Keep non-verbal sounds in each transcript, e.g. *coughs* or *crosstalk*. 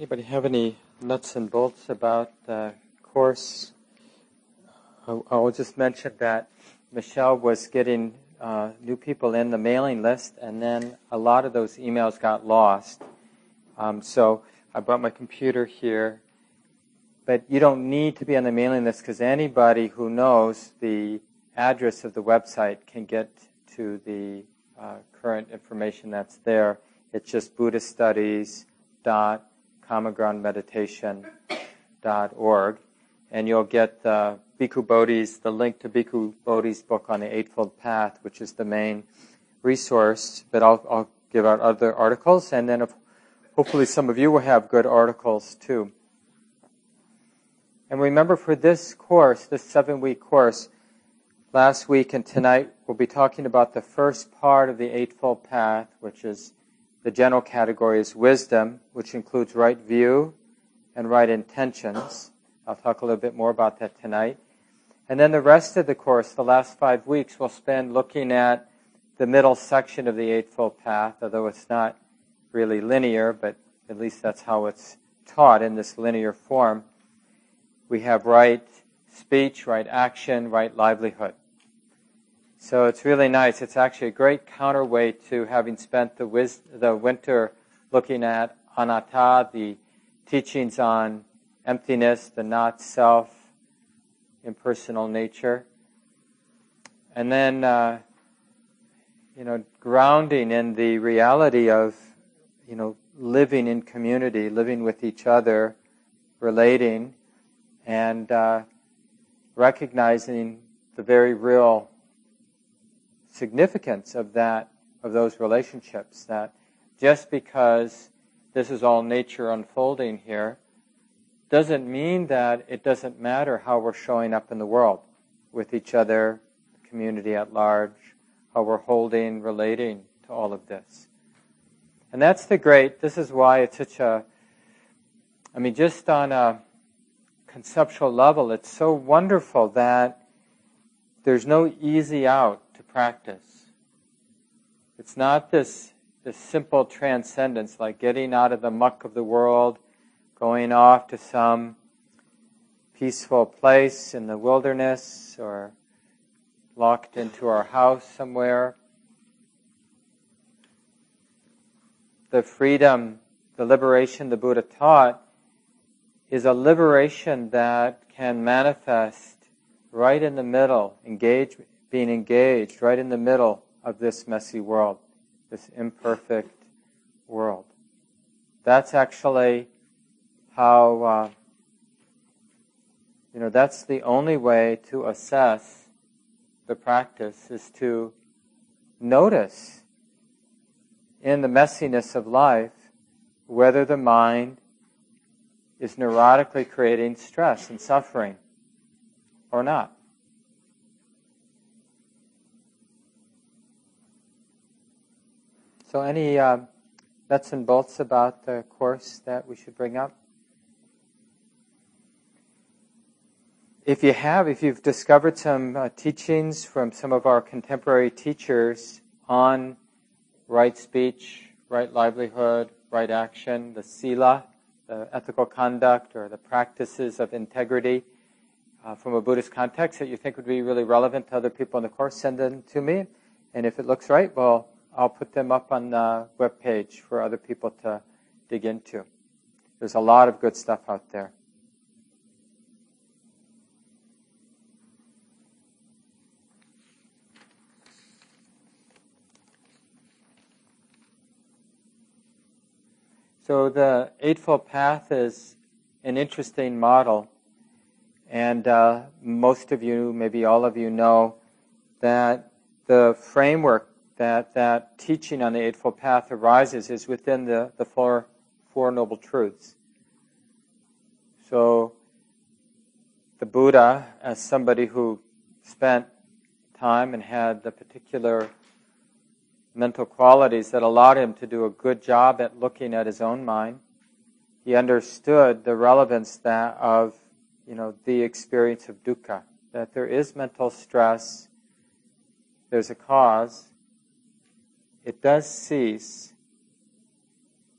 Anybody have any nuts and bolts about the course? I'll just mention that Michelle was getting uh, new people in the mailing list, and then a lot of those emails got lost. Um, so I brought my computer here, but you don't need to be on the mailing list because anybody who knows the address of the website can get to the uh, current information that's there. It's just buddhiststudies.commongroundmeditation.org, and you'll get the Bhikkhu Bodhi's, the link to Bhikkhu Bodhi's book on the Eightfold Path, which is the main resource. But I'll, I'll give out other articles, and then hopefully some of you will have good articles too. And remember, for this course, this seven-week course, last week and tonight we'll be talking about the first part of the Eightfold Path, which is the general category is wisdom, which includes right view and right intentions. I'll talk a little bit more about that tonight. And then the rest of the course, the last five weeks, we'll spend looking at the middle section of the Eightfold Path, although it's not really linear, but at least that's how it's taught in this linear form. We have right speech, right action, right livelihood. So it's really nice. It's actually a great counterweight to having spent the, wis- the winter looking at anatta, the teachings on emptiness, the not self, impersonal nature. And then, uh, you know, grounding in the reality of, you know, living in community, living with each other, relating, and uh, recognizing the very real significance of that, of those relationships. That just because this is all nature unfolding here, doesn't mean that it doesn't matter how we're showing up in the world with each other, the community at large, how we're holding, relating to all of this. And that's the great, this is why it's such a, I mean, just on a conceptual level, it's so wonderful that there's no easy out practice. It's not this, this simple transcendence, like getting out of the muck of the world going off to some peaceful place in the wilderness or locked into our house somewhere. The freedom, the liberation the Buddha taught is a liberation that can manifest right in the middle, engage, being engaged right in the middle of this messy world, this imperfect world. That's actually how, uh, you know, that's the only way to assess the practice is to notice in the messiness of life whether the mind is neurotically creating stress and suffering or not. So, any uh, nuts and bolts about the course that we should bring up? if you have, if you've discovered some uh, teachings from some of our contemporary teachers on right speech, right livelihood, right action, the sila, the ethical conduct, or the practices of integrity uh, from a Buddhist context that you think would be really relevant to other people in the course, send them to me. And if it looks right, well, I'll put them up on the web page for other people to dig into. There's a lot of good stuff out there. So the Eightfold Path is an interesting model, and uh, most of you, maybe all of you, know that the framework that that teaching on the Eightfold Path arises is within the, the four, four Noble Truths. So the Buddha, as somebody who spent time and had the particular mental qualities that allowed him to do a good job at looking at his own mind. He understood the relevance that of, you know, the experience of dukkha, that there is mental stress, there's a cause, it does cease,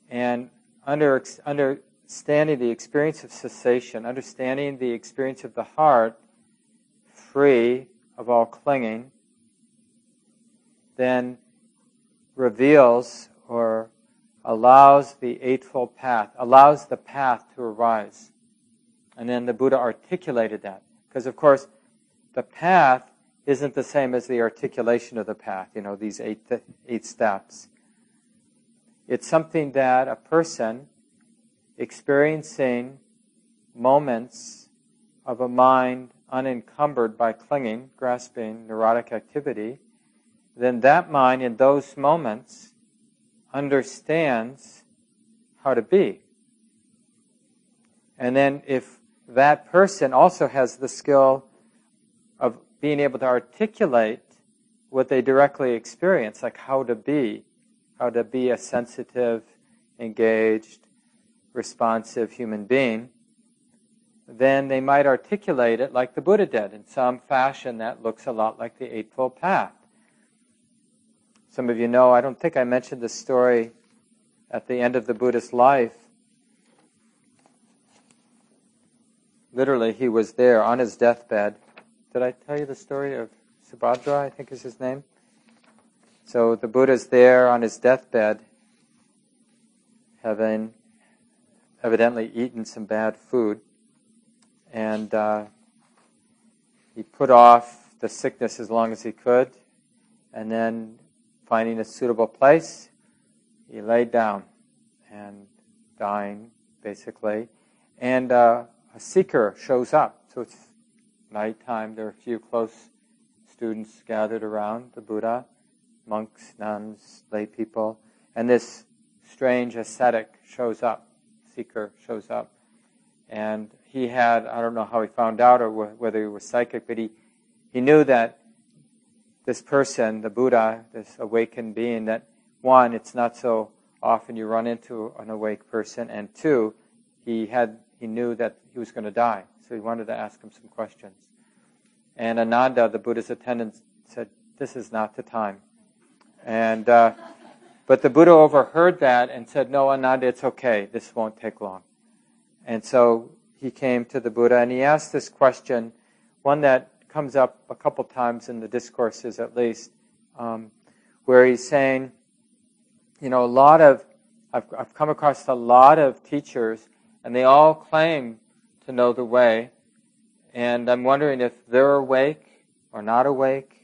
and under, under understanding the experience of cessation, understanding the experience of the heart free of all clinging, then reveals or allows the Eightfold Path, allows the path to arise. And then the Buddha articulated that. Because, of course, the path isn't the same as the articulation of the path, you know, these eight, eight steps. It's something that a person experiencing moments of a mind unencumbered by clinging, grasping, neurotic activity, then that mind in those moments understands how to be. And then if that person also has the skill being able to articulate what they directly experience, like how to be, how to be a sensitive, engaged, responsive human being, then they might articulate it like the Buddha did in some fashion that looks a lot like the Eightfold Path. Some of you know, I don't think I mentioned this story at the end of the Buddha's life. Literally, he was there on his deathbed. Did I tell you the story of Subhadra, I think is his name? So the Buddha's there on his deathbed, having evidently eaten some bad food and uh, he put off the sickness as long as he could, and then finding a suitable place, he laid down and dying, basically. And uh, a seeker shows up. So it's nighttime. There are a few close students gathered around the Buddha, monks, nuns, lay people, and this strange ascetic shows up. Seeker shows up, and he had, I don't know how he found out or whether he was psychic, but he, he knew that this person, the Buddha, this awakened being, that one, it's not so often you run into an awake person, and two, he had he knew that he was going to die, so he wanted to ask him some questions. And Ananda, the Buddha's attendant, said, "This is not the time." And uh, but the Buddha overheard that and said, "No, Ananda, it's okay. This won't take long." And so he came to the Buddha and he asked this question, one that comes up a couple times in the discourses at least, um, where he's saying, you know, a lot of, I've, I've come across a lot of teachers and they all claim to know the way, and I'm wondering if they're awake or not awake.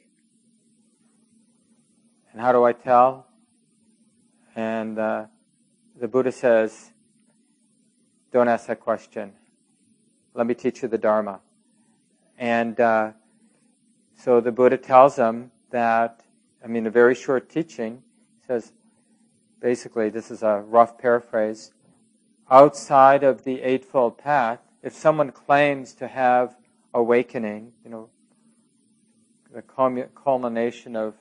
And how do I tell? And uh, the Buddha says, don't ask that question. Let me teach you the Dharma. And uh, so the Buddha tells them that, I mean, a very short teaching says, basically, this is a rough paraphrase. Outside of the Eightfold Path, if someone claims to have awakening, you know, the culmination of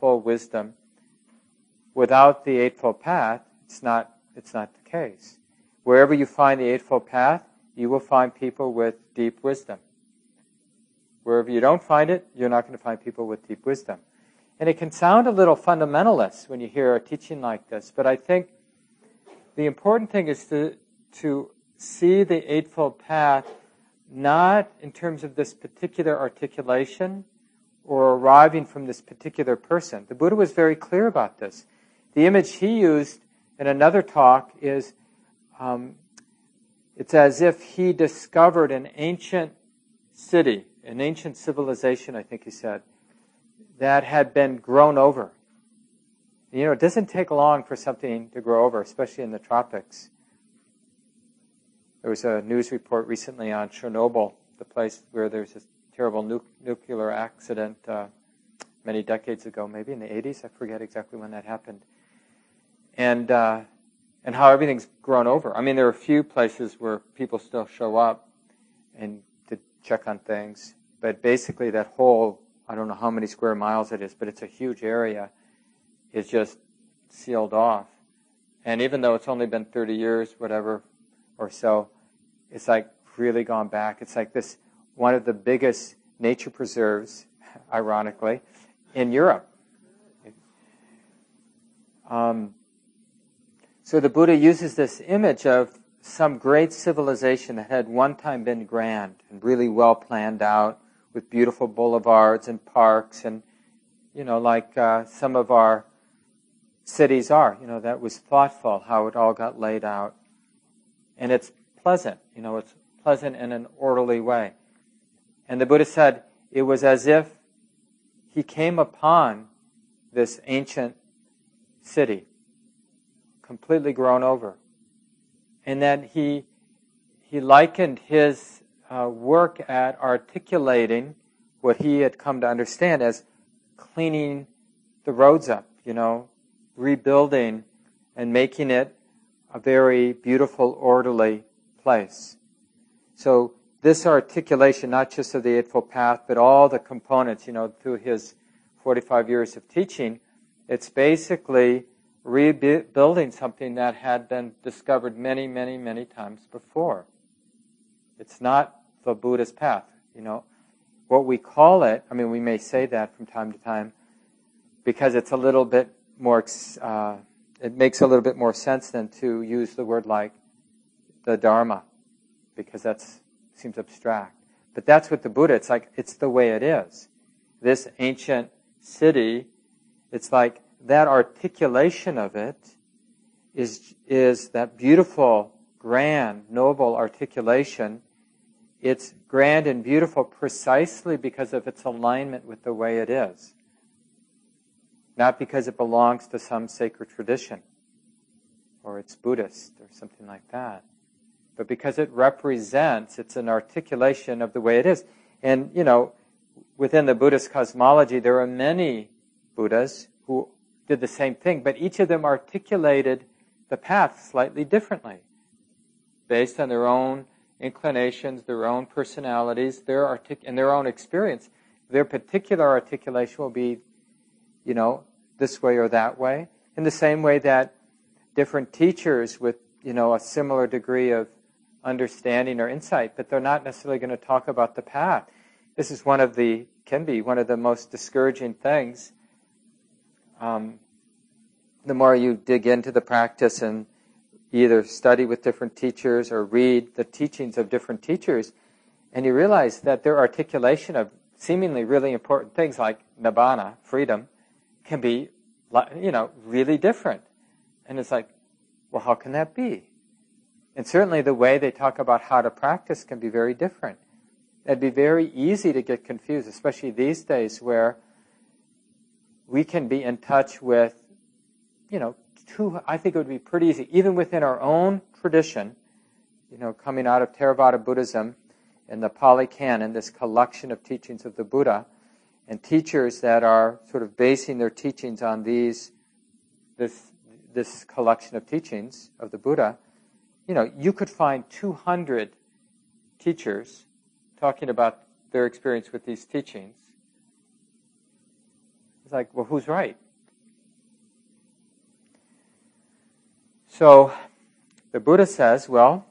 full wisdom, without the Eightfold Path, it's not, it's not the case. Wherever you find the Eightfold Path, you will find people with deep wisdom. Wherever you don't find it, you're not going to find people with deep wisdom. And it can sound a little fundamentalist when you hear a teaching like this, but I think the important thing is to, to see the Eightfold Path not in terms of this particular articulation or arriving from this particular person. The Buddha was very clear about this. The image he used in another talk is um, it's as if he discovered an ancient city, an ancient civilization, I think he said, that had been grown over. You know, it doesn't take long for something to grow over, especially in the tropics. There was a news report recently on Chernobyl, the place where there was this terrible nu- nuclear accident uh, many decades ago, maybe in the 80s. I forget exactly when that happened. And uh, and how everything's grown over. I mean, there are a few places where people still show up and to check on things, but basically that whole, I don't know how many square miles it is, but it's a huge area, is just sealed off. And even though it's only been 30 years, whatever, or so, it's like really gone back. It's like this, one of the biggest nature preserves, ironically, in Europe. Um, so the Buddha uses this image of some great civilization that had one time been grand and really well planned out with beautiful boulevards and parks and, you know, like uh, some of our cities are. You know, that was thoughtful how it all got laid out. And it's pleasant, you know, it's pleasant in an orderly way. And the Buddha said it was as if he came upon this ancient city, completely grown over. And then he, he likened his uh, work at articulating what he had come to understand as cleaning the roads up, you know, rebuilding and making it a very beautiful, orderly place. So this articulation, not just of the Eightfold Path, but all the components, you know, through his 45 years of teaching, it's basically rebuilding something that had been discovered many, many, many times before. It's not the Buddha's path, you know. What we call it, I mean, we may say that from time to time because it's a little bit more, uh, it makes a little bit more sense than to use the word like the Dharma because that seems abstract. But that's what the Buddha, it's like, it's the way it is. This ancient city, it's like that articulation of it is, is that beautiful, grand, noble articulation. It's grand and beautiful precisely because of its alignment with the way it is not because it belongs to some sacred tradition or it's Buddhist or something like that, but because it represents, it's an articulation of the way it is. And, you know, within the Buddhist cosmology, there are many Buddhas who did the same thing, but each of them articulated the path slightly differently based on their own inclinations, their own personalities, their artic- and their own experience. Their particular articulation will be you know, this way or that way. In the same way that different teachers with, you know, a similar degree of understanding or insight, but they're not necessarily going to talk about the path. This is one of the, can be one of the most discouraging things. Um, the more you dig into the practice and either study with different teachers or read the teachings of different teachers, and you realize that their articulation of seemingly really important things like nibbana, freedom, can be, you know, really different. And it's like, well, how can that be? And certainly the way they talk about how to practice can be very different. It'd be very easy to get confused, especially these days where we can be in touch with, you know, two, I think it would be pretty easy, even within our own tradition, you know, coming out of Theravada Buddhism and the Pali Canon, this collection of teachings of the Buddha, and teachers that are sort of basing their teachings on these this this collection of teachings of the Buddha, you know, you could find 200 teachers talking about their experience with these teachings. It's like, well, who's right? So the Buddha says, well,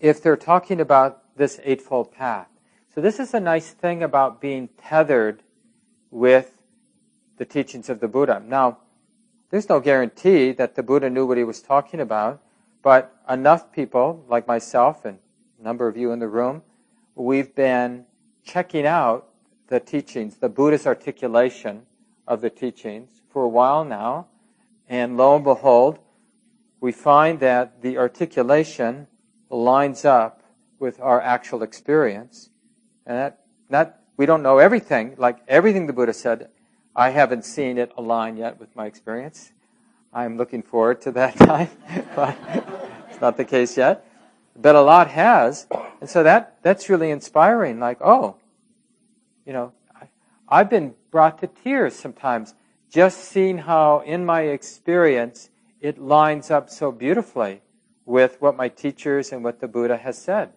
if they're talking about this Eightfold Path, so this is a nice thing about being tethered with the teachings of the Buddha. Now, there's no guarantee that the Buddha knew what he was talking about, but enough people, like myself and a number of you in the room, we've been checking out the teachings, the Buddhist articulation of the teachings for a while now, and lo and behold, we find that the articulation lines up with our actual experience. And that, not, we don't know everything, like everything the Buddha said. I haven't seen it align yet with my experience. I'm looking forward to that *laughs* time, but it's not the case yet. But a lot has. And so that, that's really inspiring. Like, oh, you know, I, I've been brought to tears sometimes just seeing how in my experience it lines up so beautifully with what my teachers and what the Buddha has said.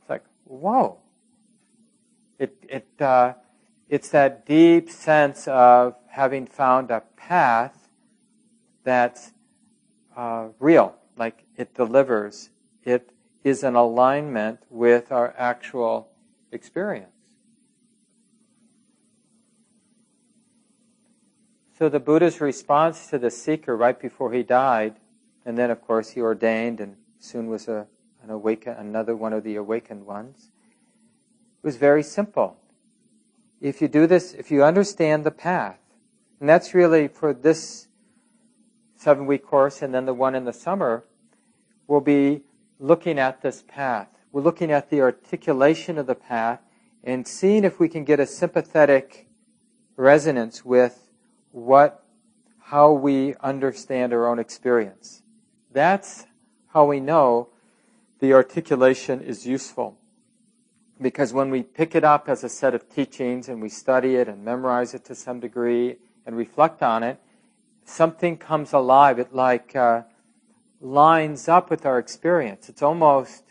It's like, whoa, it, it, uh, it's that deep sense of having found a path that's uh, real, like it delivers. It is in alignment with our actual experience. So the Buddha's response to the seeker right before he died, and then of course he ordained and soon was a, an awaken, another one of the awakened ones. It was very simple. If you do this, if you understand the path, and that's really for this seven week course and then the one in the summer, we'll be looking at this path. We're looking at the articulation of the path and seeing if we can get a sympathetic resonance with what, how we understand our own experience. That's how we know the articulation is useful. Because when we pick it up as a set of teachings and we study it and memorize it to some degree and reflect on it, something comes alive. It like uh, lines up with our experience. It's almost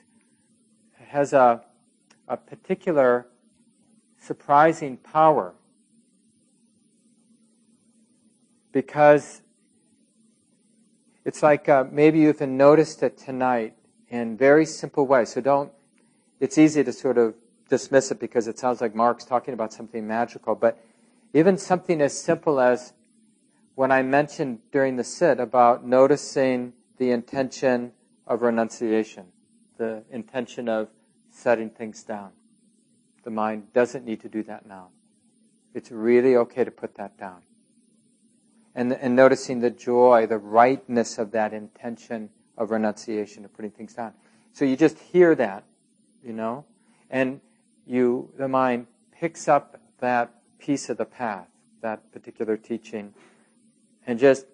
it has a, a particular surprising power because it's like uh, maybe you've noticed it tonight in very simple ways. So don't. It's easy to sort of dismiss it because it sounds like Mark's talking about something magical, but even something as simple as when I mentioned during the sit about noticing the intention of renunciation, the intention of setting things down. The mind doesn't need to do that now. It's really okay to put that down. And, and noticing the joy, the rightness of that intention of renunciation, of putting things down. So you just hear that, you know, and you, the mind picks up that piece of the path, that particular teaching, and just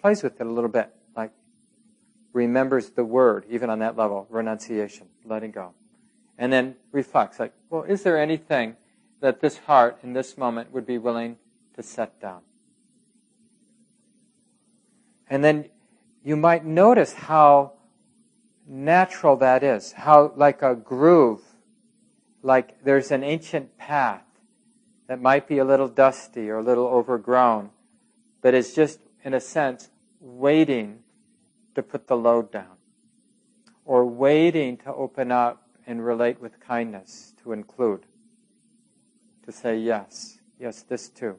plays with it a little bit, like remembers the word, even on that level, renunciation, letting go. And then reflects, like, well, is there anything that this heart in this moment would be willing to set down? And then you might notice how natural that is, how like a groove, like there's an ancient path that might be a little dusty or a little overgrown, but is just, in a sense, waiting to put the load down or waiting to open up and relate with kindness, to include, to say, yes, yes, this too.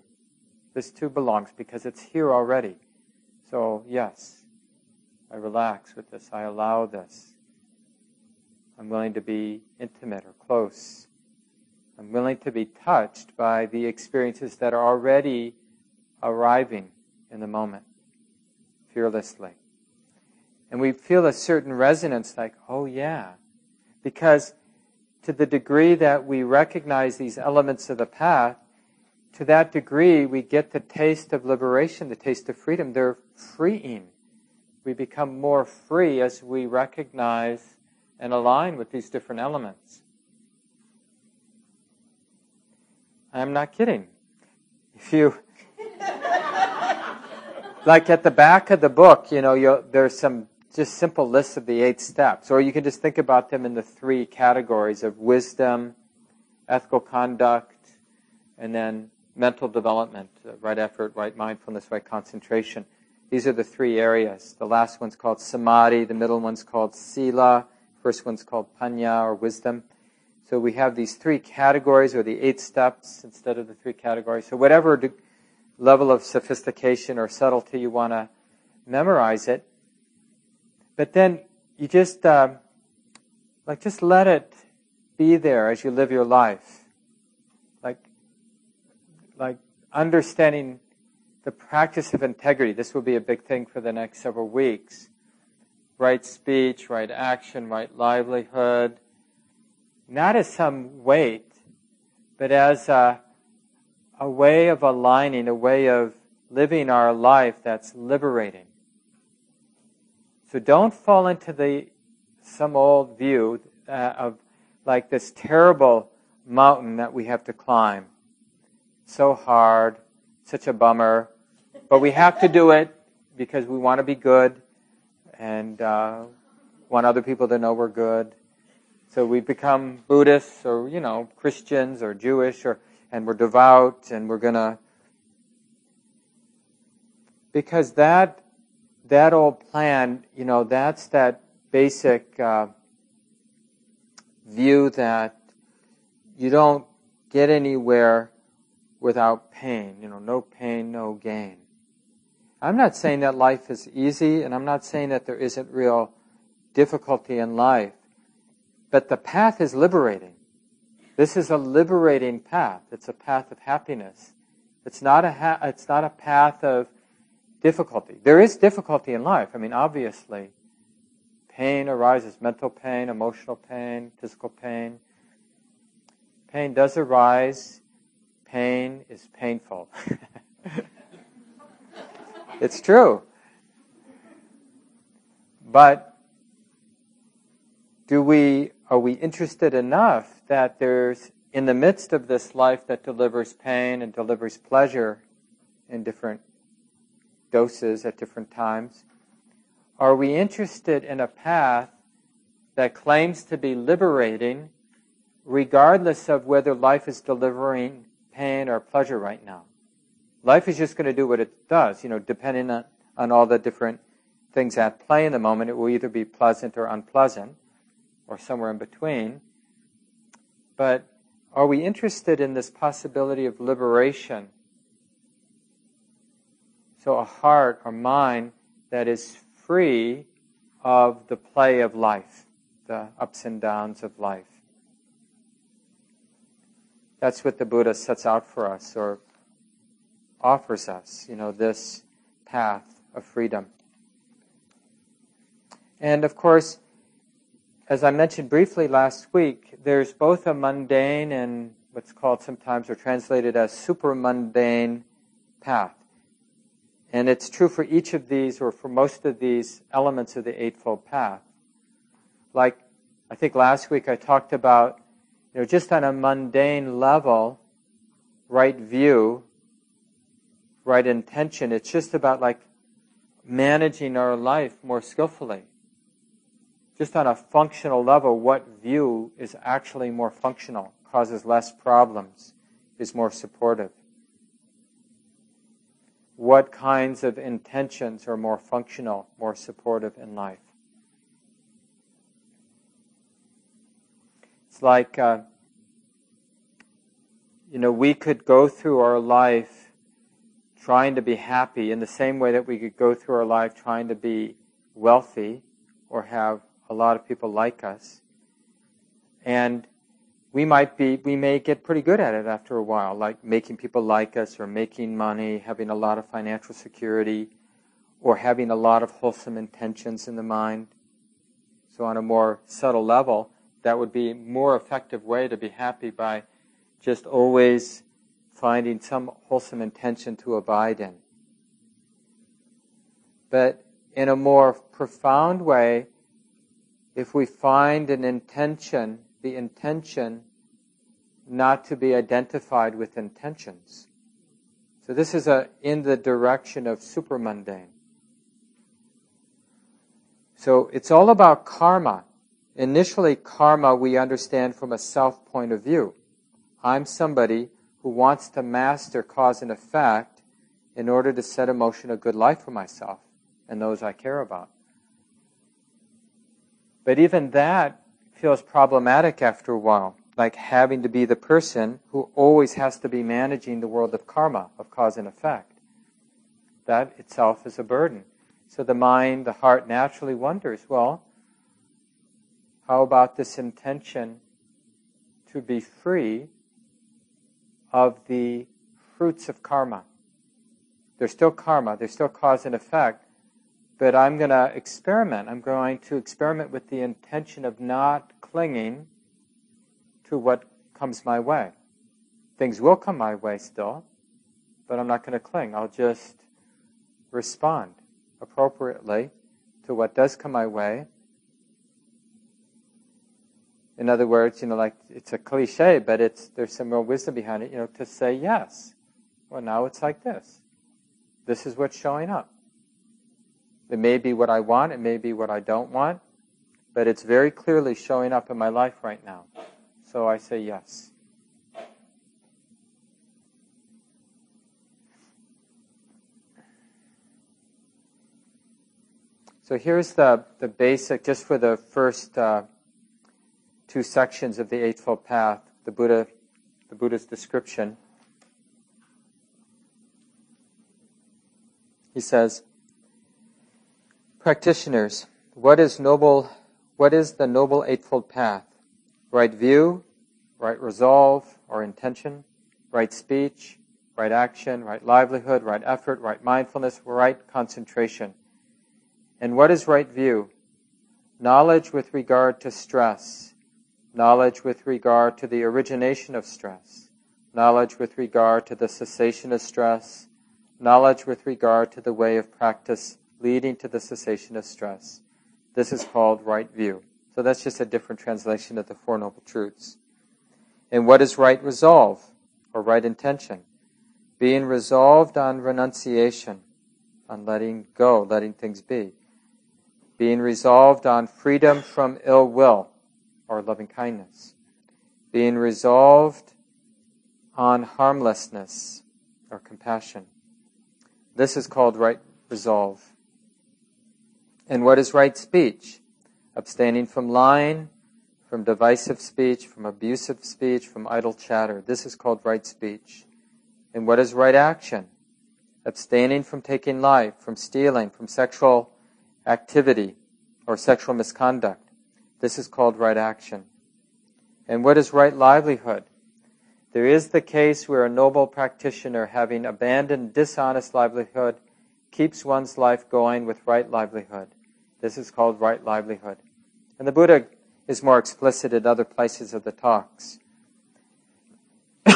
This too belongs because it's here already. So, yes, I relax with this. I allow this. I'm willing to be intimate or close. I'm willing to be touched by the experiences that are already arriving in the moment, fearlessly. And we feel a certain resonance like, oh yeah. Because to the degree that we recognize these elements of the path, to that degree we get the taste of liberation, the taste of freedom. They're freeing. We become more free as we recognize and align with these different elements. I'm not kidding. If you, *laughs* like at the back of the book, you know, there's some just simple lists of the eight steps, or you can just think about them in the three categories of wisdom, ethical conduct, and then mental development, uh, right effort, right mindfulness, right concentration. These are the three areas. The last one's called samadhi, the middle one's called sila, first one's called panya or wisdom. So we have these three categories or the eight steps instead of the three categories. So whatever level of sophistication or subtlety you want to memorize it, but then you just uh, like just let it be there as you live your life, like like understanding the practice of integrity. This will be a big thing for the next several weeks. Right speech, right action, right livelihood. Not as some weight, but as a, a way of aligning, a way of living our life that's liberating. So don't fall into the some old view uh, of like this terrible mountain that we have to climb. So hard, such a bummer. But we have to do it because we want to be good and uh, want other people to know we're good. So we become Buddhists or, you know, Christians or Jewish or, and we're devout and we're gonna, because that, that old plan, you know, that's that basic uh, view that you don't get anywhere without pain. You know, no pain, no gain. I'm not saying that life is easy, and I'm not saying that there isn't real difficulty in life. But the path is liberating. This is a liberating path. It's a path of happiness. It's not a, ha- it's not a path of difficulty. There is difficulty in life. I mean, obviously, pain arises mental pain, emotional pain, physical pain. Pain does arise. Pain is painful. *laughs* it's true. But do we are we interested enough that there's in the midst of this life that delivers pain and delivers pleasure in different doses at different times are we interested in a path that claims to be liberating regardless of whether life is delivering pain or pleasure right now life is just going to do what it does you know depending on, on all the different things at play in the moment, it will either be pleasant or unpleasant, or somewhere in between. But are we interested in this possibility of liberation? So, a heart or mind that is free of the play of life, the ups and downs of life. That's what the Buddha sets out for us or offers us, you know, this path of freedom. And of course, as I mentioned briefly last week, there's both a mundane and what's called sometimes or translated as super mundane path. And it's true for each of these or for most of these elements of the Eightfold Path. Like, I think last week I talked about, you know, just on a mundane level, right view, right intention, it's just about like managing our life more skillfully just on a functional level, what view is actually more functional, causes less problems, is more supportive? What kinds of intentions are more functional, more supportive in life? It's like, uh, you know, we could go through our life trying to be happy in the same way that we could go through our life trying to be wealthy or have a lot of people like us. And we might be, we may get pretty good at it after a while, like making people like us or making money, having a lot of financial security, or having a lot of wholesome intentions in the mind. So on a more subtle level, that would be a more effective way to be happy by just always finding some wholesome intention to abide in. But in a more profound way, if we find an intention, the intention not to be identified with intentions. So this is a in the direction of supermundane. So it's all about karma. Initially, karma we understand from a self point of view. I'm somebody who wants to master cause and effect in order to set in motion a good life for myself and those I care about. But even that feels problematic after a while, like having to be the person who always has to be managing the world of karma, of cause and effect. That itself is a burden. So the mind, the heart naturally wonders, well, how about this intention to be free of the fruits of karma? There's still karma, there's still cause and effect, but I'm going to experiment. I'm going to experiment with the intention of not clinging to what comes my way. Things will come my way still, but I'm not going to cling. I'll just respond appropriately to what does come my way. In other words, you know, like it's a cliche, but it's there's some real wisdom behind it. You know, to say yes. Well, now it's like this. This is what's showing up. It may be what I want, it may be what I don't want, but it's very clearly showing up in my life right now. So I say yes. So here's the, the basic, just for the first uh, two sections of the Eightfold Path, the Buddha, the Buddha's description. He says, Practitioners, what is noble what is the Noble Eightfold Path? Right view, right resolve or intention, right speech, right action, right livelihood, right effort, right mindfulness, right concentration. And what is right view? Knowledge with regard to stress, knowledge with regard to the origination of stress, knowledge with regard to the cessation of stress, knowledge with regard to the way of practice leading to the cessation of stress. This is called right view. So that's just a different translation of the Four Noble Truths. And what is right resolve or right intention? Being resolved on renunciation, on letting go, letting things be. Being resolved on freedom from ill will or loving kindness. Being resolved on harmlessness or compassion. This is called right resolve. And what is right speech? Abstaining from lying, from divisive speech, from abusive speech, from idle chatter. This is called right speech. And what is right action? Abstaining from taking life, from stealing, from sexual activity or sexual misconduct. This is called right action. And what is right livelihood? There is the case where a noble practitioner, having abandoned dishonest livelihood, keeps one's life going with right livelihood. This is called right livelihood. And the Buddha is more explicit at other places of the talks. *coughs*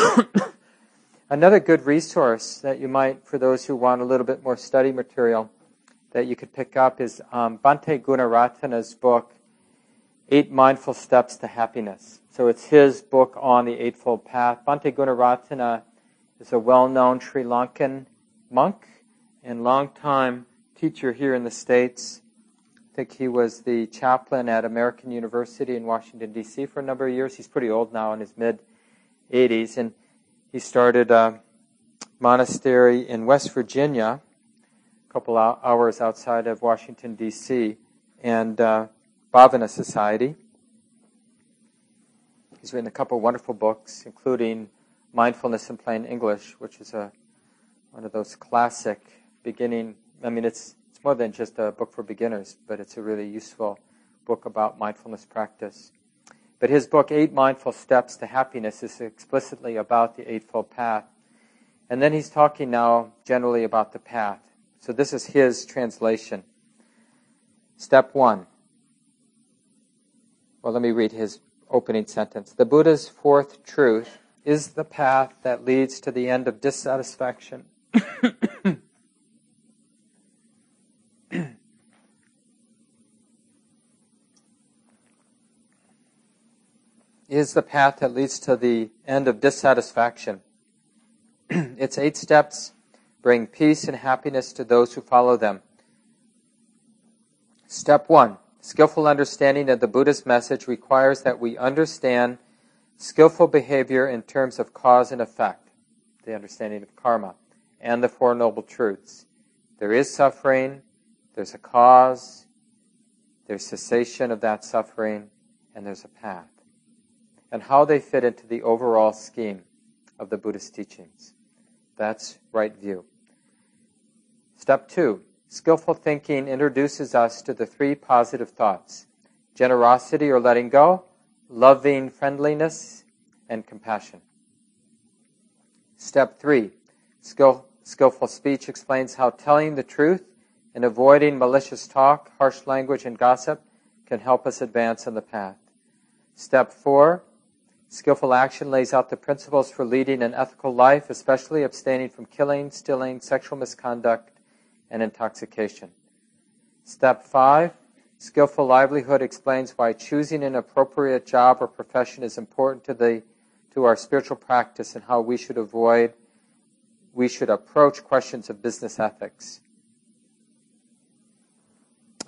Another good resource that you might, for those who want a little bit more study material, that you could pick up is um, Bhante Gunaratana's book, Eight Mindful Steps to Happiness. So it's his book on the Eightfold Path. Bhante Gunaratana is a well-known Sri Lankan monk and long-time teacher here in the States. I think he was the chaplain at American University in Washington, D.C. for a number of years. He's pretty old now, in his mid 80s. And he started a monastery in West Virginia, a couple hours outside of Washington, D.C., and uh, Bhavana Society. He's written a couple wonderful books, including Mindfulness in Plain English, which is a, one of those classic beginning, I mean, it's it's more than just a book for beginners, but it's a really useful book about mindfulness practice. But his book, Eight Mindful Steps to Happiness, is explicitly about the Eightfold Path. And then he's talking now generally about the path. So this is his translation. Step one. Well, let me read his opening sentence. The Buddha's fourth truth is the path that leads to the end of dissatisfaction. *coughs* is the path that leads to the end of dissatisfaction. *coughs* its eight steps bring peace and happiness to those who follow them. Step one skillful understanding of the Buddha's message requires that we understand skillful behavior in terms of cause and effect, the understanding of karma, and the Four Noble Truths. There is suffering, there's a cause, there's cessation of that suffering, and there's a path and how they fit into the overall scheme of the Buddhist teachings. That's right view. Step two skillful thinking introduces us to the three positive thoughts generosity or letting go, loving friendliness, and compassion. Step three skill, skillful speech explains how telling the truth and avoiding malicious talk, harsh language, and gossip can help us advance on the path. Step four Skillful action lays out the principles for leading an ethical life, especially abstaining from killing, stealing, sexual misconduct, and intoxication. Step five, skillful livelihood explains why choosing an appropriate job or profession is important to the to our spiritual practice and how we should avoid we should approach questions of business ethics.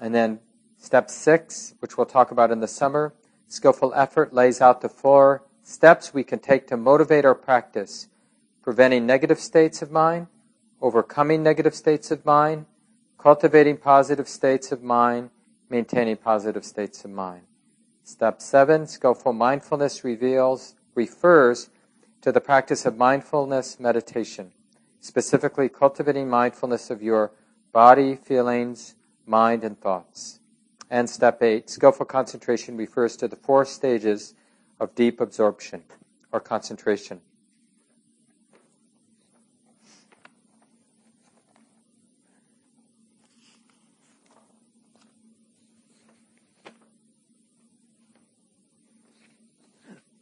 And then step six, which we'll talk about in the summer, skillful effort lays out the four steps we can take to motivate our practice, preventing negative states of mind, overcoming negative states of mind, cultivating positive states of mind, maintaining positive states of mind. Step seven, skillful mindfulness reveals, refers to the practice of mindfulness meditation, specifically cultivating mindfulness of your body, feelings, mind, and thoughts. And step eight, skillful concentration refers to the four stages of deep absorption or concentration.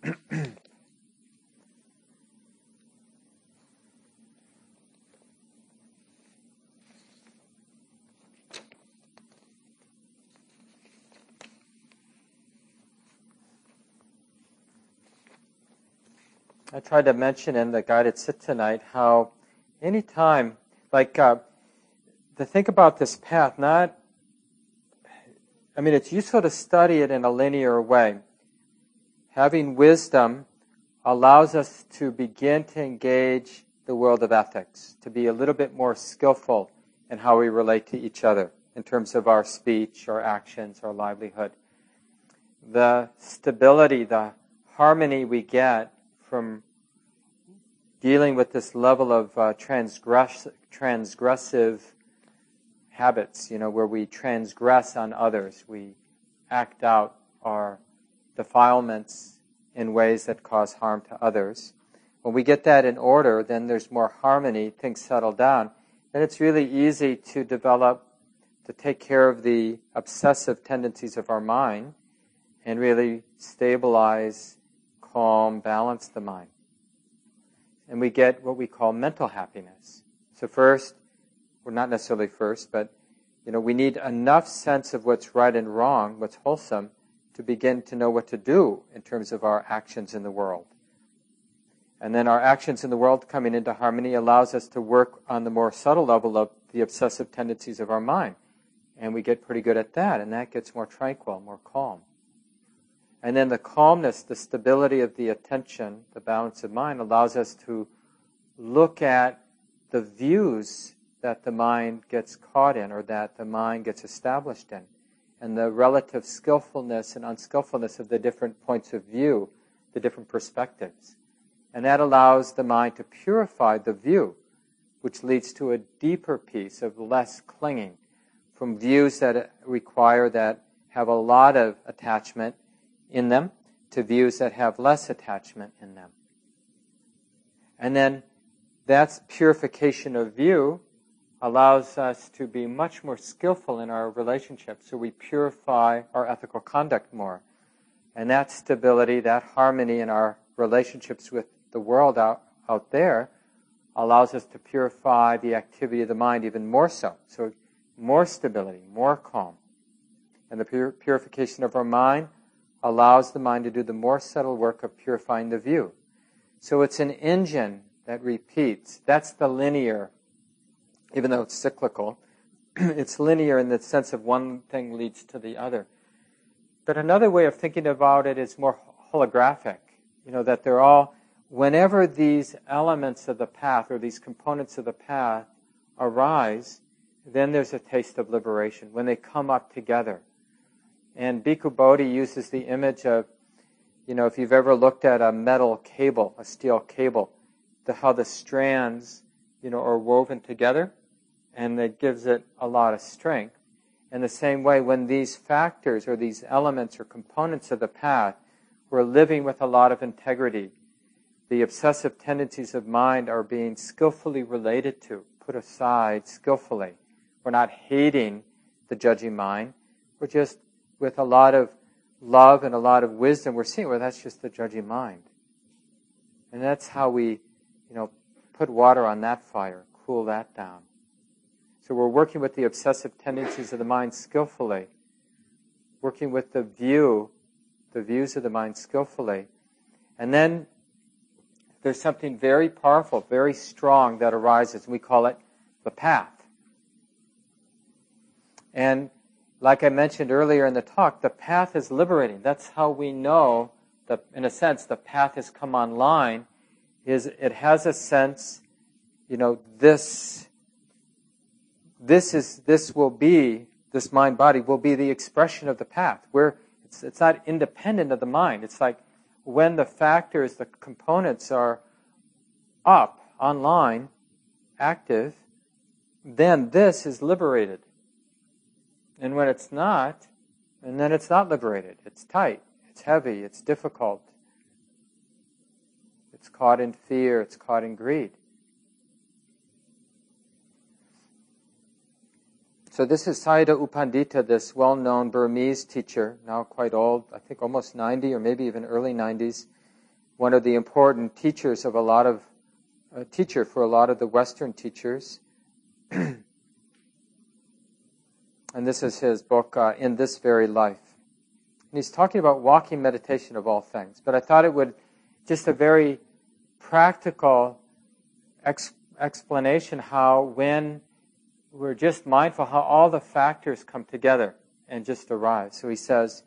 I tried to mention in the guided sit tonight how anytime, like, uh, to think about this path, not, I mean, it's useful to study it in a linear way. Having wisdom allows us to begin to engage the world of ethics, to be a little bit more skillful in how we relate to each other in terms of our speech, our actions, our livelihood. The stability, the harmony we get from dealing with this level of uh, transgress- transgressive habits, you know, where we transgress on others, we act out our defilements in ways that cause harm to others. When we get that in order, then there's more harmony, things settle down, then it's really easy to develop, to take care of the obsessive tendencies of our mind and really stabilize calm, balance the mind. And we get what we call mental happiness. So first, or not necessarily first, but you know, we need enough sense of what's right and wrong, what's wholesome, to begin to know what to do in terms of our actions in the world. And then our actions in the world coming into harmony allows us to work on the more subtle level of the obsessive tendencies of our mind. And we get pretty good at that, and that gets more tranquil, more calm. And then the calmness, the stability of the attention, the balance of mind allows us to look at the views that the mind gets caught in or that the mind gets established in and the relative skillfulness and unskillfulness of the different points of view, the different perspectives. And that allows the mind to purify the view, which leads to a deeper peace of less clinging from views that require that have a lot of attachment in them to views that have less attachment in them. And then that's purification of view allows us to be much more skillful in our relationships. So we purify our ethical conduct more. And that stability, that harmony in our relationships with the world out, out there allows us to purify the activity of the mind even more so. So more stability, more calm. And the pur- purification of our mind allows the mind to do the more subtle work of purifying the view. So it's an engine that repeats. That's the linear, even though it's cyclical. *clears throat* it's linear in the sense of one thing leads to the other. But another way of thinking about it is more holographic. You know, that they're all, whenever these elements of the path or these components of the path arise, then there's a taste of liberation when they come up together. And Bhikkhu Bodhi uses the image of, you know, if you've ever looked at a metal cable, a steel cable, the, how the strands, you know, are woven together, and that gives it a lot of strength. In the same way, when these factors or these elements or components of the path, we're living with a lot of integrity. The obsessive tendencies of mind are being skillfully related to, put aside skillfully. We're not hating the judging mind. We're just with a lot of love and a lot of wisdom, we're seeing, well, that's just the judging mind. And that's how we, you know, put water on that fire, cool that down. So we're working with the obsessive tendencies of the mind skillfully, working with the view, the views of the mind skillfully. And then there's something very powerful, very strong that arises, we call it the path. And like I mentioned earlier in the talk, the path is liberating. That's how we know that, in a sense, the path has come online. Is it has a sense, you know, this, this is, this will be, this mind body will be the expression of the path. Where it's, it's not independent of the mind. It's like when the factors, the components are up, online, active, then this is liberated. And when it's not, And then it's not liberated. It's tight. It's heavy. It's difficult. It's caught in fear. It's caught in greed. So this is Sayadaw U Pandita, this well-known Burmese teacher, now quite old, I think almost 90 or maybe even early 90s, one of the important teachers of a lot of, a teacher for a lot of the Western teachers. *clears throat* and this is his book, uh, In This Very Life. And he's talking about walking meditation of all things. But I thought it would, just a very practical ex- explanation how when we're just mindful how all the factors come together and just arise. So he says,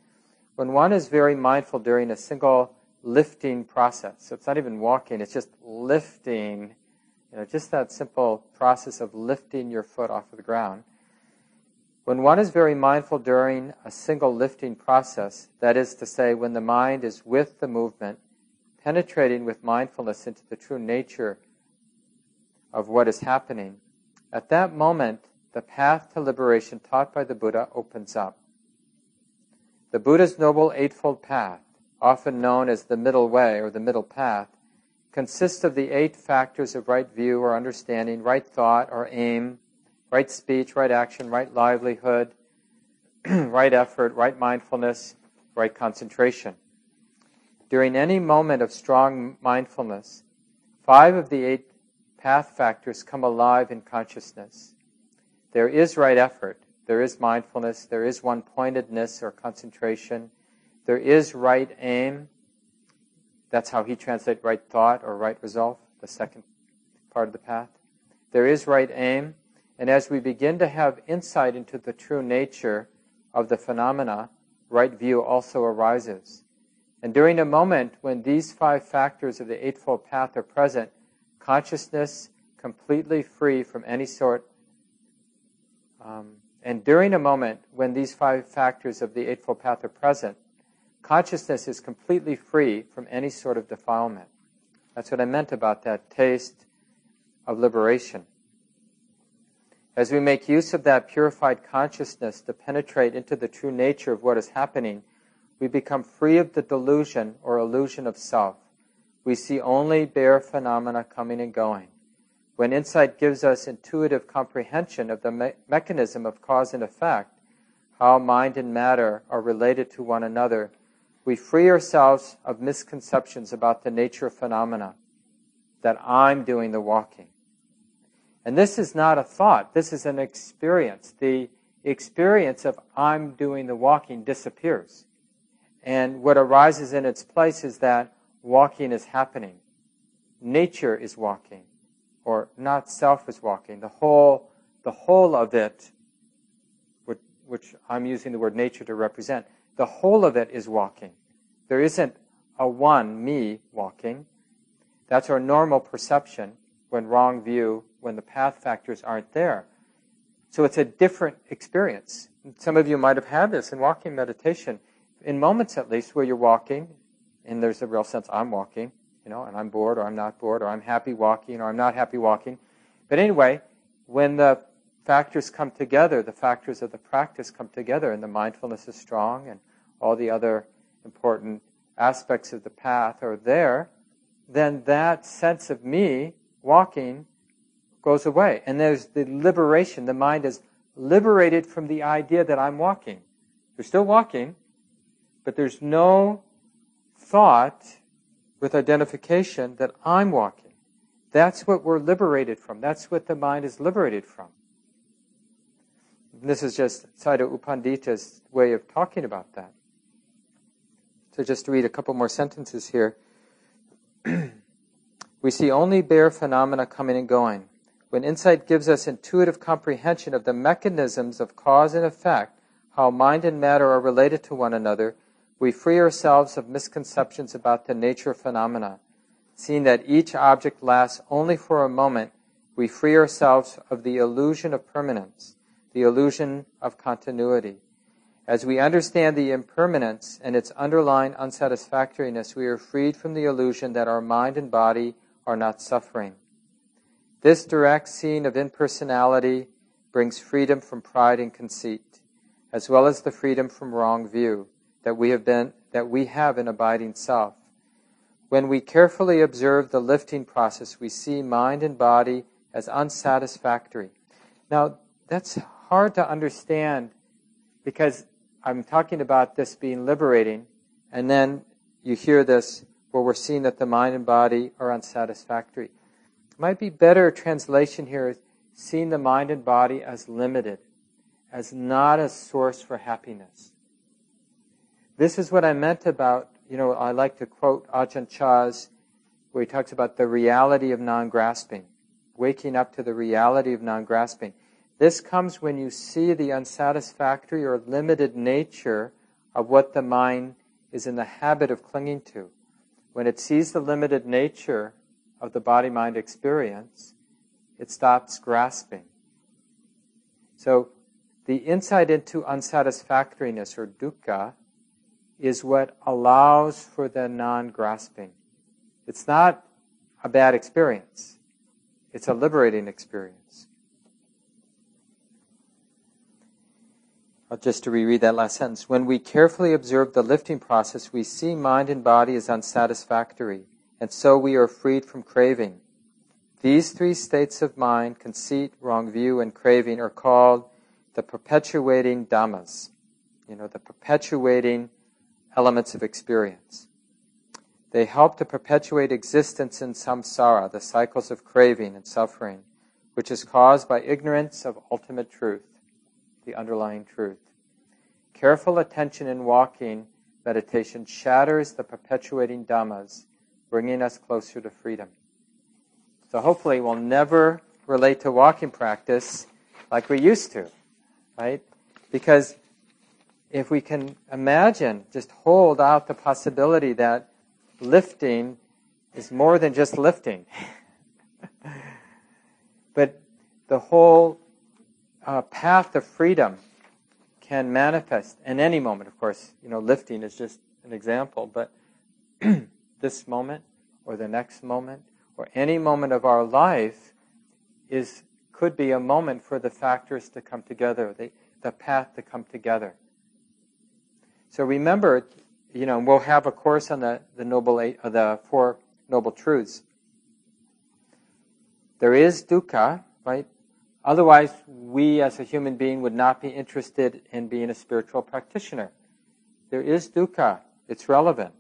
when one is very mindful during a single lifting process, so it's not even walking, it's just lifting, you know, just that simple process of lifting your foot off of the ground. When one is very mindful during a single lifting process, that is to say, when the mind is with the movement, penetrating with mindfulness into the true nature of what is happening, at that moment, the path to liberation taught by the Buddha opens up. The Buddha's Noble Eightfold Path, often known as the Middle Way or the Middle Path, consists of the eight factors of right view or understanding, right thought or aim, right speech, right action, right livelihood, *clears throat* right effort, right mindfulness, right concentration. During any moment of strong mindfulness, five of the eight path factors come alive in consciousness. There is right effort, there is mindfulness, there is one pointedness or concentration, there is right aim. That's how he translates right thought or right resolve, the second part of the path. There is right aim, and as we begin to have insight into the true nature of the phenomena, right view also arises. And during a moment when these five factors of the Eightfold Path are present, consciousness completely free from any sort. Um, and during a moment when these five factors of the Eightfold Path are present, consciousness is completely free from any sort of defilement. That's what I meant about that taste of liberation. As we make use of that purified consciousness to penetrate into the true nature of what is happening, we become free of the delusion or illusion of self we see only bare phenomena coming and going. When insight gives us intuitive comprehension of the me- mechanism of cause and effect, how mind and matter are related to one another, we free ourselves of misconceptions about the nature of phenomena, that I'm doing the walking. And this is not a thought, this is an experience. The experience of I'm doing the walking disappears. And what arises in its place is that walking is happening. Nature is walking, or not self is walking. The whole, the whole of it, which, which I'm using the word nature to represent, the whole of it is walking. There isn't a one, me, walking. That's our normal perception when wrong view, when the path factors aren't there. So it's a different experience. Some of you might have had this in walking meditation. In moments at least where you're walking, and there's a real sense I'm walking, you know, and I'm bored or I'm not bored or I'm happy walking or I'm not happy walking. But anyway, when the factors come together, the factors of the practice come together, and the mindfulness is strong, and all the other important aspects of the path are there, then that sense of me walking goes away. And there's the liberation. The mind is liberated from the idea that I'm walking. You're still walking, but there's no thought with identification that I'm walking. That's what we're liberated from. That's what the mind is liberated from. And this is just Sayadaw U Pandita's way of talking about that. So just to read a couple more sentences here. *clears throat* we see only bare phenomena coming and going. When insight gives us intuitive comprehension of the mechanisms of cause and effect, how mind and matter are related to one another, we free ourselves of misconceptions about the nature of phenomena. Seeing that each object lasts only for a moment, we free ourselves of the illusion of permanence, the illusion of continuity. As we understand the impermanence and its underlying unsatisfactoriness, we are freed from the illusion that our mind and body are not suffering. This direct seeing of impersonality brings freedom from pride and conceit. as well as the freedom from wrong view that we have been that we have in abiding self. When we carefully observe the lifting process, we see mind and body as unsatisfactory. Now, that's hard to understand because I'm talking about this being liberating, and then you hear this where we're seeing that the mind and body are unsatisfactory. Might be better translation here is seeing the mind and body as limited, as not a source for happiness. This is what I meant about, you know, I like to quote Ajahn Chah's, where he talks about the reality of non grasping, waking up to the reality of non grasping. This comes when you see the unsatisfactory or limited nature of what the mind is in the habit of clinging to. When it sees the limited nature of the body mind experience, it stops grasping. So, the insight into unsatisfactoriness or dukkha is what allows for the non grasping. It's not a bad experience, it's a liberating experience. Just to reread that last sentence. When we carefully observe the lifting process, we see mind and body as unsatisfactory, and so we are freed from craving. These three states of mind, conceit, wrong view, and craving, are called the perpetuating dhammas. You know, the perpetuating elements of experience. They help to perpetuate existence in samsara, the cycles of craving and suffering, which is caused by ignorance of ultimate truth, the underlying truth. Careful attention in walking meditation shatters the perpetuating dhammas, bringing us closer to freedom. So hopefully we'll never relate to walking practice like we used to, right? Because if we can imagine, just hold out the possibility that lifting is more than just lifting. *laughs* but the whole uh, path of freedom can manifest in any moment. Of course, you know, lifting is just an example, but *clears throat* this moment or the next moment or any moment of our life is could be a moment for the factors to come together, the, the path to come together. So remember, you know, we'll have a course on the, the noble eight, uh, the four noble truths. There is dukkha, right? Otherwise, we as a human being would not be interested in being a spiritual practitioner. There is dukkha. It's relevant.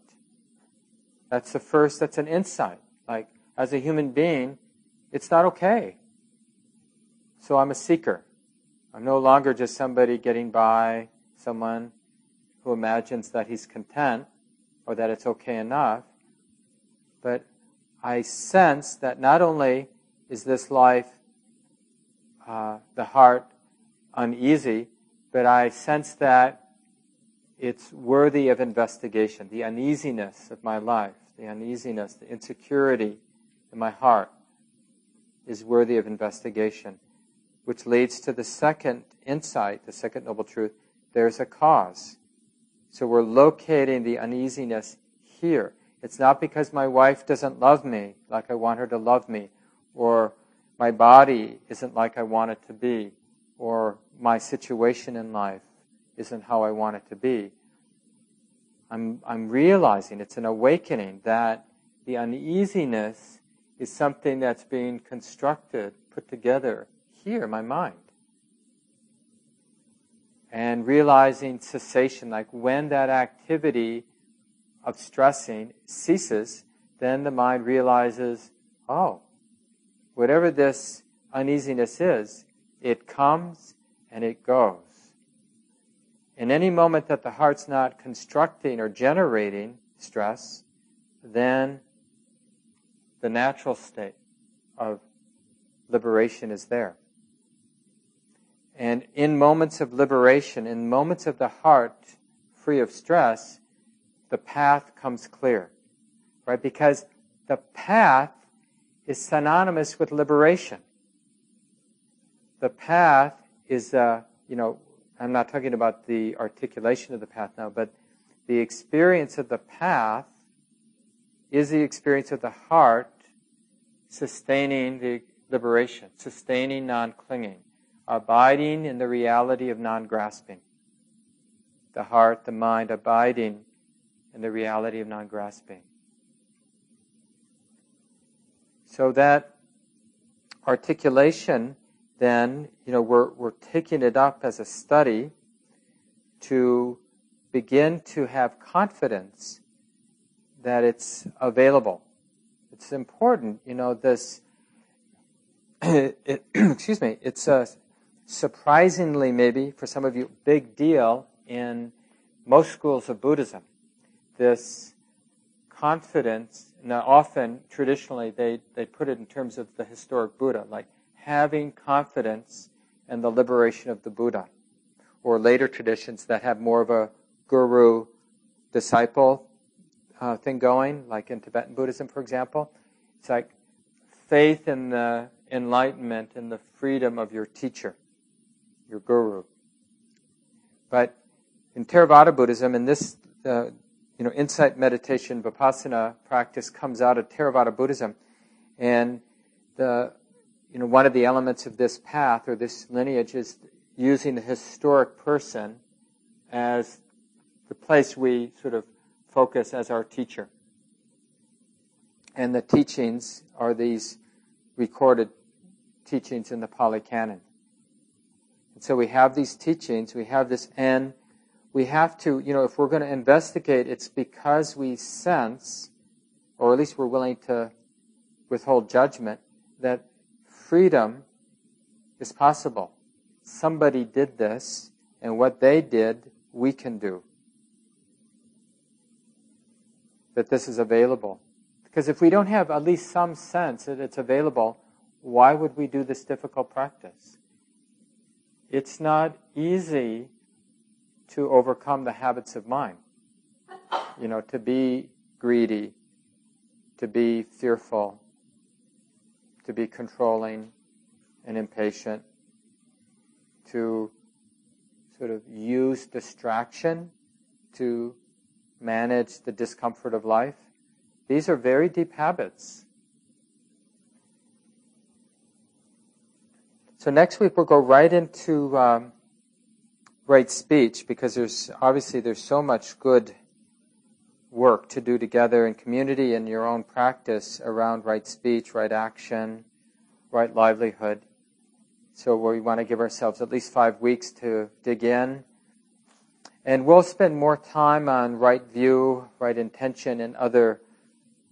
That's the first, that's an insight. Like, as a human being, it's not okay. So I'm a seeker. I'm no longer just somebody getting by, someone who imagines that he's content or that it's okay enough, but I sense that not only is this life, uh, the heart, uneasy, but I sense that it's worthy of investigation. The uneasiness of my life, the uneasiness, the insecurity in my heart is worthy of investigation, which leads to the second insight, the second noble truth. There's a cause. So we're locating the uneasiness here. It's not because my wife doesn't love me like I want her to love me, or my body isn't like I want it to be, or my situation in life isn't how I want it to be. I'm, I'm realizing it's an awakening that the uneasiness is something that's being constructed, put together here, my mind and realizing cessation, like when that activity of stressing ceases, then the mind realizes, oh, whatever this uneasiness is, it comes and it goes. In any moment that the heart's not constructing or generating stress, then the natural state of liberation is there. And in moments of liberation, in moments of the heart free of stress, the path comes clear. Right? Because the path is synonymous with liberation. The path is, uh, you know, I'm not talking about the articulation of the path now, but the experience of the path is the experience of the heart sustaining the liberation, sustaining non clinging abiding in the reality of non grasping. the heart, the mind abiding in the reality of non grasping. So that articulation, then, you know, we're, we're taking it up as a study to begin to have confidence that it's available. It's important, you know, this, *clears throat* it, *clears throat* excuse me, it's a surprisingly, maybe for some of you, big deal in most schools of Buddhism. This confidence, now often, traditionally, they, they put it in terms of the historic Buddha, like having confidence in the liberation of the Buddha. Or later traditions that have more of a guru disciple uh, thing going, like in Tibetan Buddhism, for example. It's like faith in the enlightenment and the freedom of your teacher, your guru. But in Theravada Buddhism, and this, uh, you know, insight meditation vipassana practice comes out of Theravada Buddhism, and the, you know, one of the elements of this path or this lineage is using the historic person as the place we sort of focus as our teacher. And the teachings are these recorded teachings in the Pali Canon. And so we have these teachings, we have this, and we have to, you know, if we're going to investigate, it's because we sense, or at least we're willing to withhold judgment, that freedom is possible. Somebody did this, and what they did, we can do. That this is available. Because if we don't have at least some sense that it's available, why would we do this difficult practice? It's not easy to overcome the habits of mind. You know, to be greedy, to be fearful, to be controlling and impatient, to sort of use distraction to manage the discomfort of life. These are very deep habits. So next week we'll go right into um, right speech because there's obviously there's so much good work to do together in community and your own practice around right speech, right action, right livelihood. So we want to give ourselves at least five weeks to dig in and we'll spend more time on right view, right intention, and other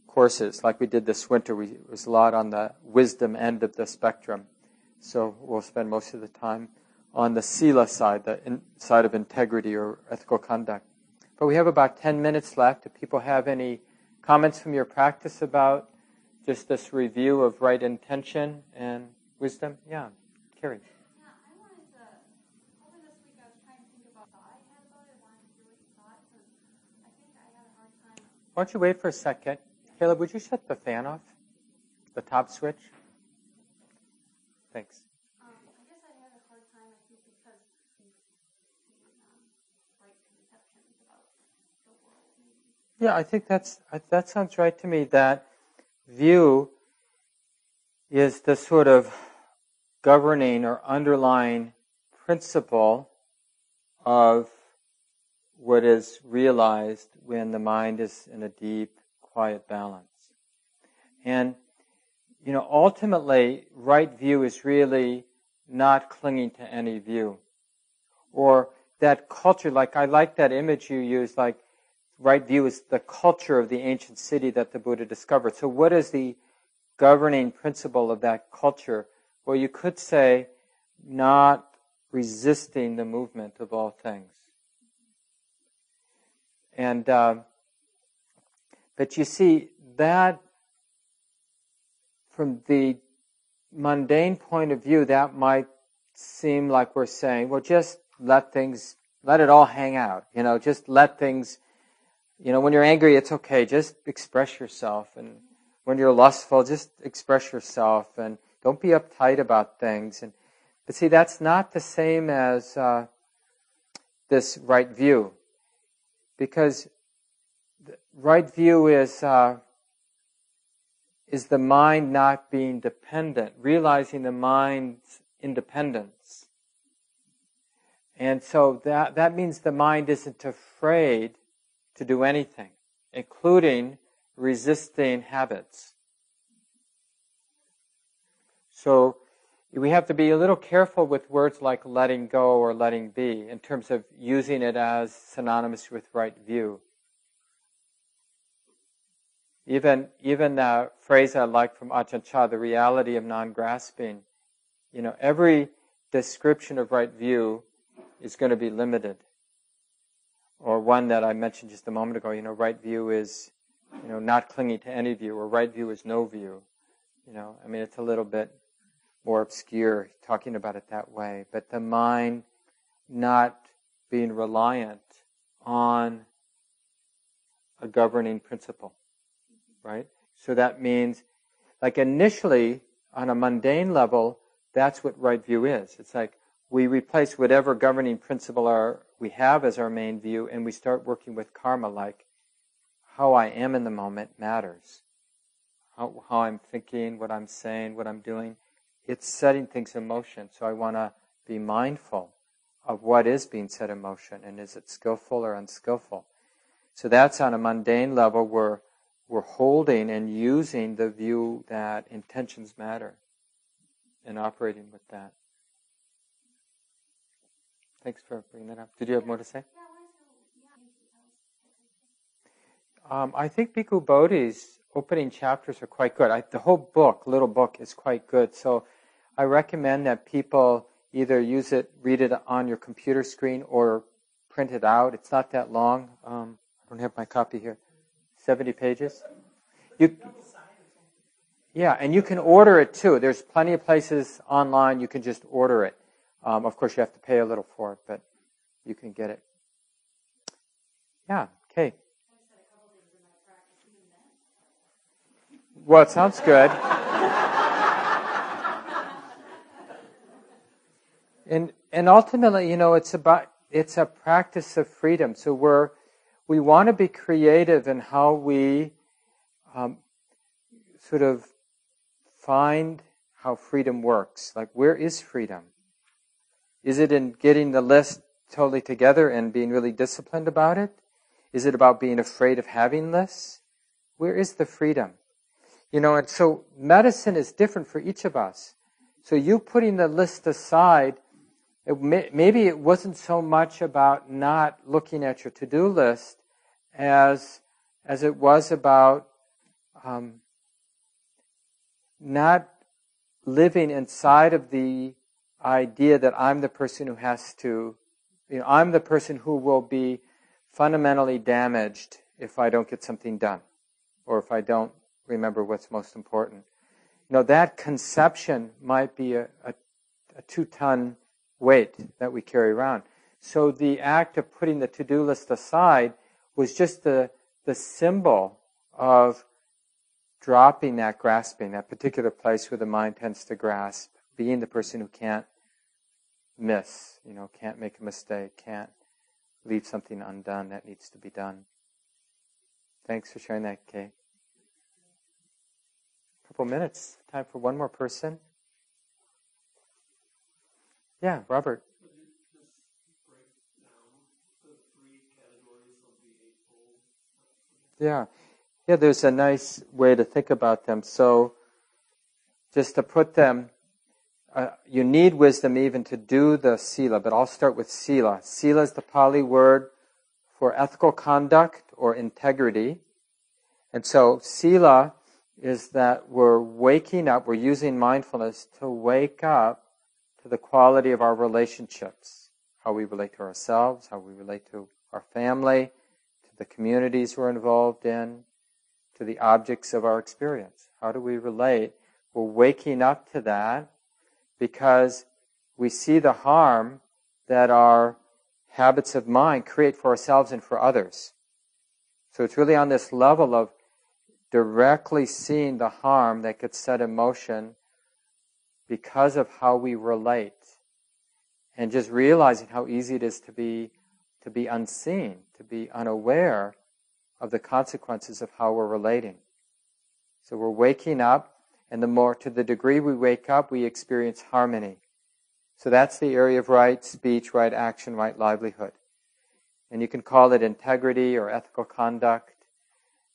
courses like we did this winter. We, it was a lot on the wisdom end of the spectrum. So we'll spend most of the time on the sila side, the in, side of integrity or ethical conduct. But we have about 10 minutes left. If people have any comments from your practice about just this review of right intention and wisdom, yeah, Carrie. Yeah, I wanted to, this week I was trying to think about the iPad. Why don't you wait for a second? Caleb, would you shut the fan off? The top switch? Thanks. Um, I guess I had a hard time, I think, because um, right conceptions about the world. Yeah, I think that's that sounds right to me. That view is the sort of governing or underlying principle of what is realized when the mind is in a deep, quiet balance. And, you know, ultimately, right view is really not clinging to any view. Or that culture, like I like that image you use, like right view is the culture of the ancient city that the Buddha discovered. So what is the governing principle of that culture? Well, you could say not resisting the movement of all things. And uh, but you see that from the mundane point of view, that might seem like we're saying, well, just let things, let it all hang out. You know, just let things. You know, when you're angry, it's okay. Just express yourself, and when you're lustful, just express yourself, and don't be uptight about things. And but see, that's not the same as uh, this right view because right view is uh, is the mind not being dependent, realizing the mind's independence, And so that, that means the mind isn't afraid to do anything, including resisting habits. So we have to be a little careful with words like letting go or letting be in terms of using it as synonymous with right view. Even, even that phrase I like from Ajahn Chah, the reality of non-grasping. You know, every description of right view is going to be limited. Or one that I mentioned just a moment ago, you know, right view is, you know, not clinging to any view, or right view is no view. You know, I mean, it's a little bit more obscure talking about it that way. But the mind not being reliant on a governing principle, right? So that means, like initially, on a mundane level, that's what right view is. It's like we replace whatever governing principle our, we have as our main view and we start working with karma like how I am in the moment matters. How, how I'm thinking, what I'm saying, what I'm doing. It's setting things in motion. So I want to be mindful of what is being set in motion and is it skillful or unskillful. So that's on a mundane level where we're holding and using the view that intentions matter and operating with that. Thanks for bringing that up. Did you have more to say? Um, I think Bhikkhu Bodhi's opening chapters are quite good. I, the whole book, little book, is quite good. So I recommend that people either use it, read it on your computer screen, or print it out. It's not that long. Um, I don't have my copy here. 70 pages. You, yeah, and you can order it too. There's plenty of places online you can just order it. Um, of course, you have to pay a little for it, but you can get it. Yeah, okay. Well, it sounds good. *laughs* and and ultimately, you know, it's about it's a practice of freedom. So we're we want to be creative in how we um, sort of find how freedom works. Like, where is freedom? Is it in getting the list totally together and being really disciplined about it? Is it about being afraid of having lists? Where is the freedom? You know, and so medicine is different for each of us. So you putting the list aside, it may, maybe it wasn't so much about not looking at your to-do list as as it was about um, not living inside of the idea that I'm the person who has to, you know, I'm the person who will be fundamentally damaged if I don't get something done or if I don't remember what's most important. You know, that conception might be a, a, a two ton weight that we carry around. So the act of putting the to do list aside was just the, the symbol of dropping that grasping, that particular place where the mind tends to grasp, being the person who can't miss, you know, can't make a mistake, can't leave something undone that needs to be done. Thanks for sharing that, Kay. A couple minutes. Time for one more person. Yeah, Robert. Yeah. Yeah, there's a nice way to think about them. So, just to put them, uh, you need wisdom even to do the sila, but I'll start with sila. Sila is the Pali word for ethical conduct or integrity. And so, sila is that we're waking up, we're using mindfulness to wake up to the quality of our relationships, how we relate to ourselves, how we relate to our family, the communities we're involved in, to the objects of our experience. How do we relate? We're waking up to that because we see the harm that our habits of mind create for ourselves and for others. So it's really on this level of directly seeing the harm that gets set in motion because of how we relate and just realizing how easy it is to be to be unseen, to be unaware of the consequences of how we're relating. So we're waking up, and the more, to the degree we wake up, we experience harmony. So that's the area of right speech, right action, right livelihood. And you can call it integrity or ethical conduct.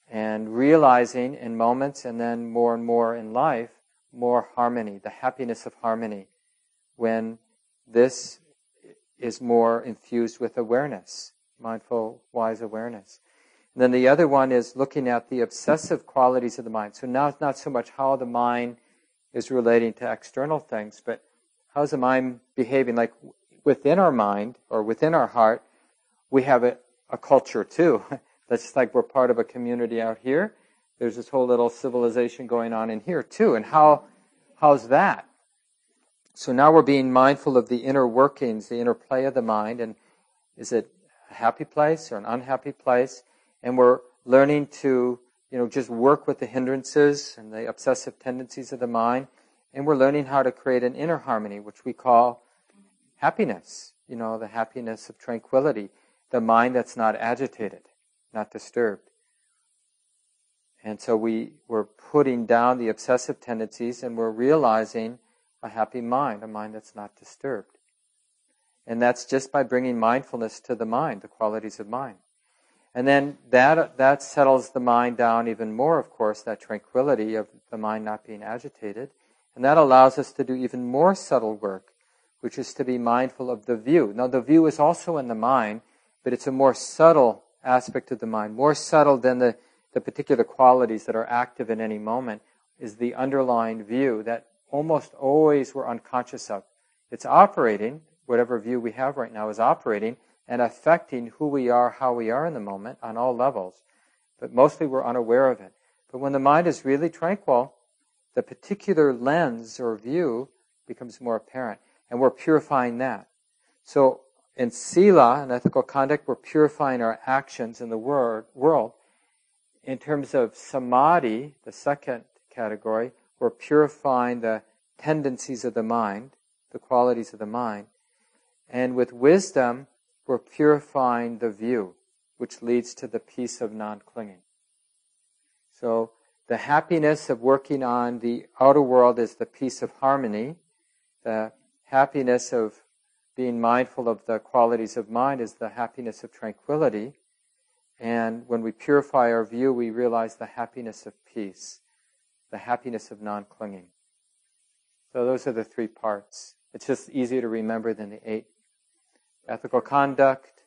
And realizing in moments and then more and more in life, more harmony, the happiness of harmony, when this is more infused with awareness, mindful, wise awareness. And then the other one is looking at the obsessive qualities of the mind. So now it's not so much how the mind is relating to external things, but how's the mind behaving? Like within our mind or within our heart, we have a, a culture too. *laughs* That's just like we're part of a community out here. There's this whole little civilization going on in here too. And how, how's that? So now we're being mindful of the inner workings, the inner play of the mind, and is it a happy place or an unhappy place? And we're learning to, you know, just work with the hindrances and the obsessive tendencies of the mind, and we're learning how to create an inner harmony, which we call happiness. You know, the happiness of tranquility, the mind that's not agitated, not disturbed. And so we, we're putting down the obsessive tendencies and we're realizing a happy mind, a mind that's not disturbed. And that's just by bringing mindfulness to the mind, the qualities of mind. And then that, that settles the mind down even more, of course, that tranquility of the mind not being agitated. And that allows us to do even more subtle work, which is to be mindful of the view. Now, the view is also in the mind, but it's a more subtle aspect of the mind, more subtle than the, the particular qualities that are active in any moment, is the underlying view that almost always we're unconscious of. It's operating, whatever view we have right now is operating and affecting who we are, how we are in the moment on all levels. But mostly we're unaware of it. But when the mind is really tranquil, the particular lens or view becomes more apparent. And we're purifying that. So in sila, in ethical conduct, we're purifying our actions in the world. In terms of samadhi, the second category, we're purifying the tendencies of the mind, the qualities of the mind. And with wisdom, we're purifying the view, which leads to the peace of non clinging. So, the happiness of working on the outer world is the peace of harmony. The happiness of being mindful of the qualities of mind is the happiness of tranquility. And when we purify our view, we realize the happiness of peace the happiness of non clinging. So those are the three parts. It's just easier to remember than the eight. Ethical conduct,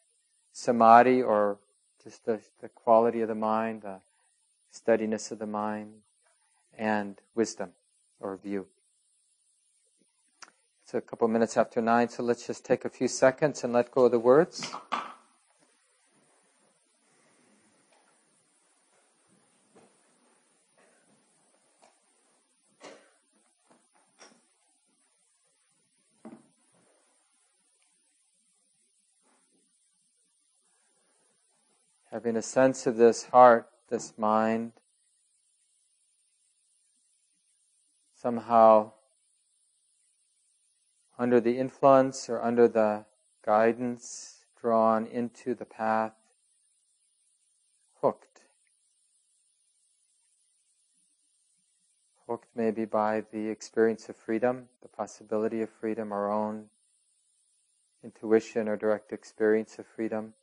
samadhi, or just the, the quality of the mind, the steadiness of the mind, and wisdom or view. It's a couple minutes after nine, so let's just take a few seconds and let go of the words. Having a sense of this heart, this mind, somehow under the influence or under the guidance drawn into the path, hooked. Hooked maybe by the experience of freedom, the possibility of freedom, our own intuition or direct experience of freedom.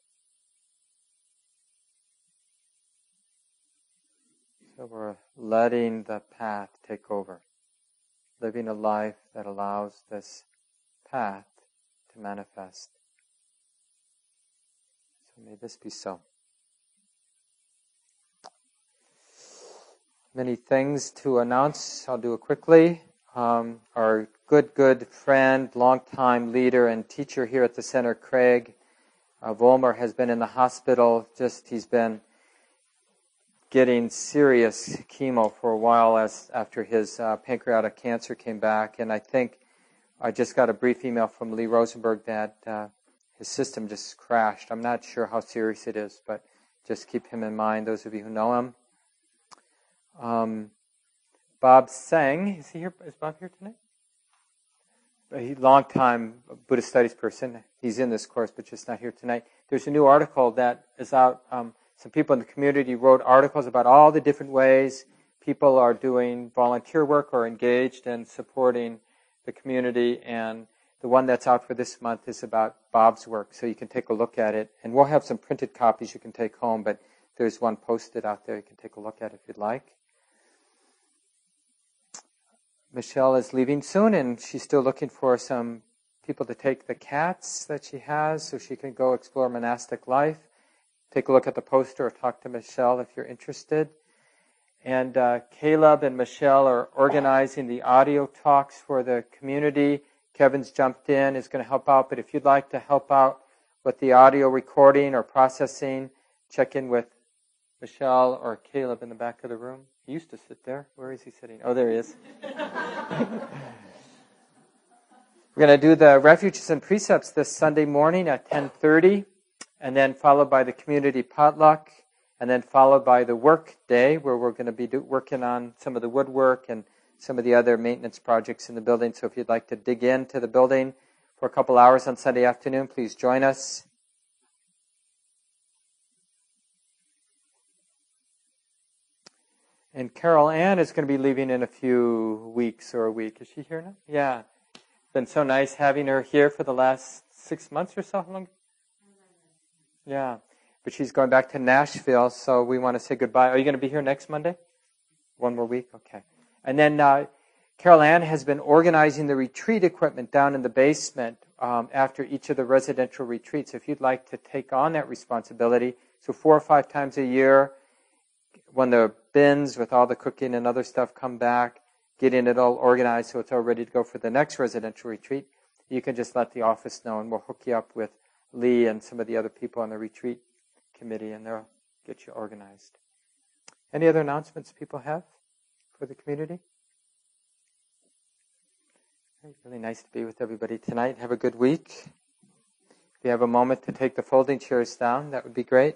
We're letting the path take over, living a life that allows this path to manifest. So may this be so. Many things to announce. I'll do it quickly. Um, our good, good friend, longtime leader and teacher here at the center, Craig uh, Volmer, has been in the hospital. Just he's been getting serious chemo for a while as after his uh, pancreatic cancer came back, and I think I just got a brief email from Lee Rosenberg that uh, his system just crashed. I'm not sure how serious it is, but just keep him in mind. Those of you who know him. Um, Bob Sang, is he here? Is Bob here tonight? A long time Buddhist studies person. He's in this course, but just not here tonight. There's a new article that is out. Um, some people in the community wrote articles about all the different ways people are doing volunteer work or engaged in supporting the community. And The one that's out for this month is about Bob's work, so you can take a look at it. And we'll have some printed copies you can take home, but there's one posted out there you can take a look at if you'd like. Michelle is leaving soon, and she's still looking for some people to take the cats that she has so she can go explore monastic life. Take a look at the poster or talk to Michelle if you're interested. And uh, Caleb and Michelle are organizing the audio talks for the community. Kevin's jumped in, is going to help out. But if you'd like to help out with the audio recording or processing, check in with Michelle or Caleb in the back of the room. He used to sit there. Where is he sitting? Oh, there he is. *laughs* We're going to do the refuges and precepts this Sunday morning at 10:30, and then followed by the community potluck, and then followed by the work day where we're going to be do, working on some of the woodwork and some of the other maintenance projects in the building. So if you'd like to dig into the building for a couple hours on Sunday afternoon, please join us. And Carol Ann is going to be leaving in a few weeks or a week. Is she here now? Yeah been so nice having her here for the last six months or so. How long? Yeah. But she's going back to Nashville, so we want to say goodbye. Are you going to be here next Monday? One more week? Okay. And then uh, Carol Ann has been organizing the retreat equipment down in the basement um, after each of the residential retreats. If you'd like to take on that responsibility, so four or five times a year, when the bins with all the cooking and other stuff come back, getting it all organized so it's all ready to go for the next residential retreat, you can just let the office know and we'll hook you up with Lee and some of the other people on the retreat committee and they'll get you organized. Any other announcements people have for the community? Really nice to be with everybody tonight. Have a good week. If you have a moment to take the folding chairs down, that would be great.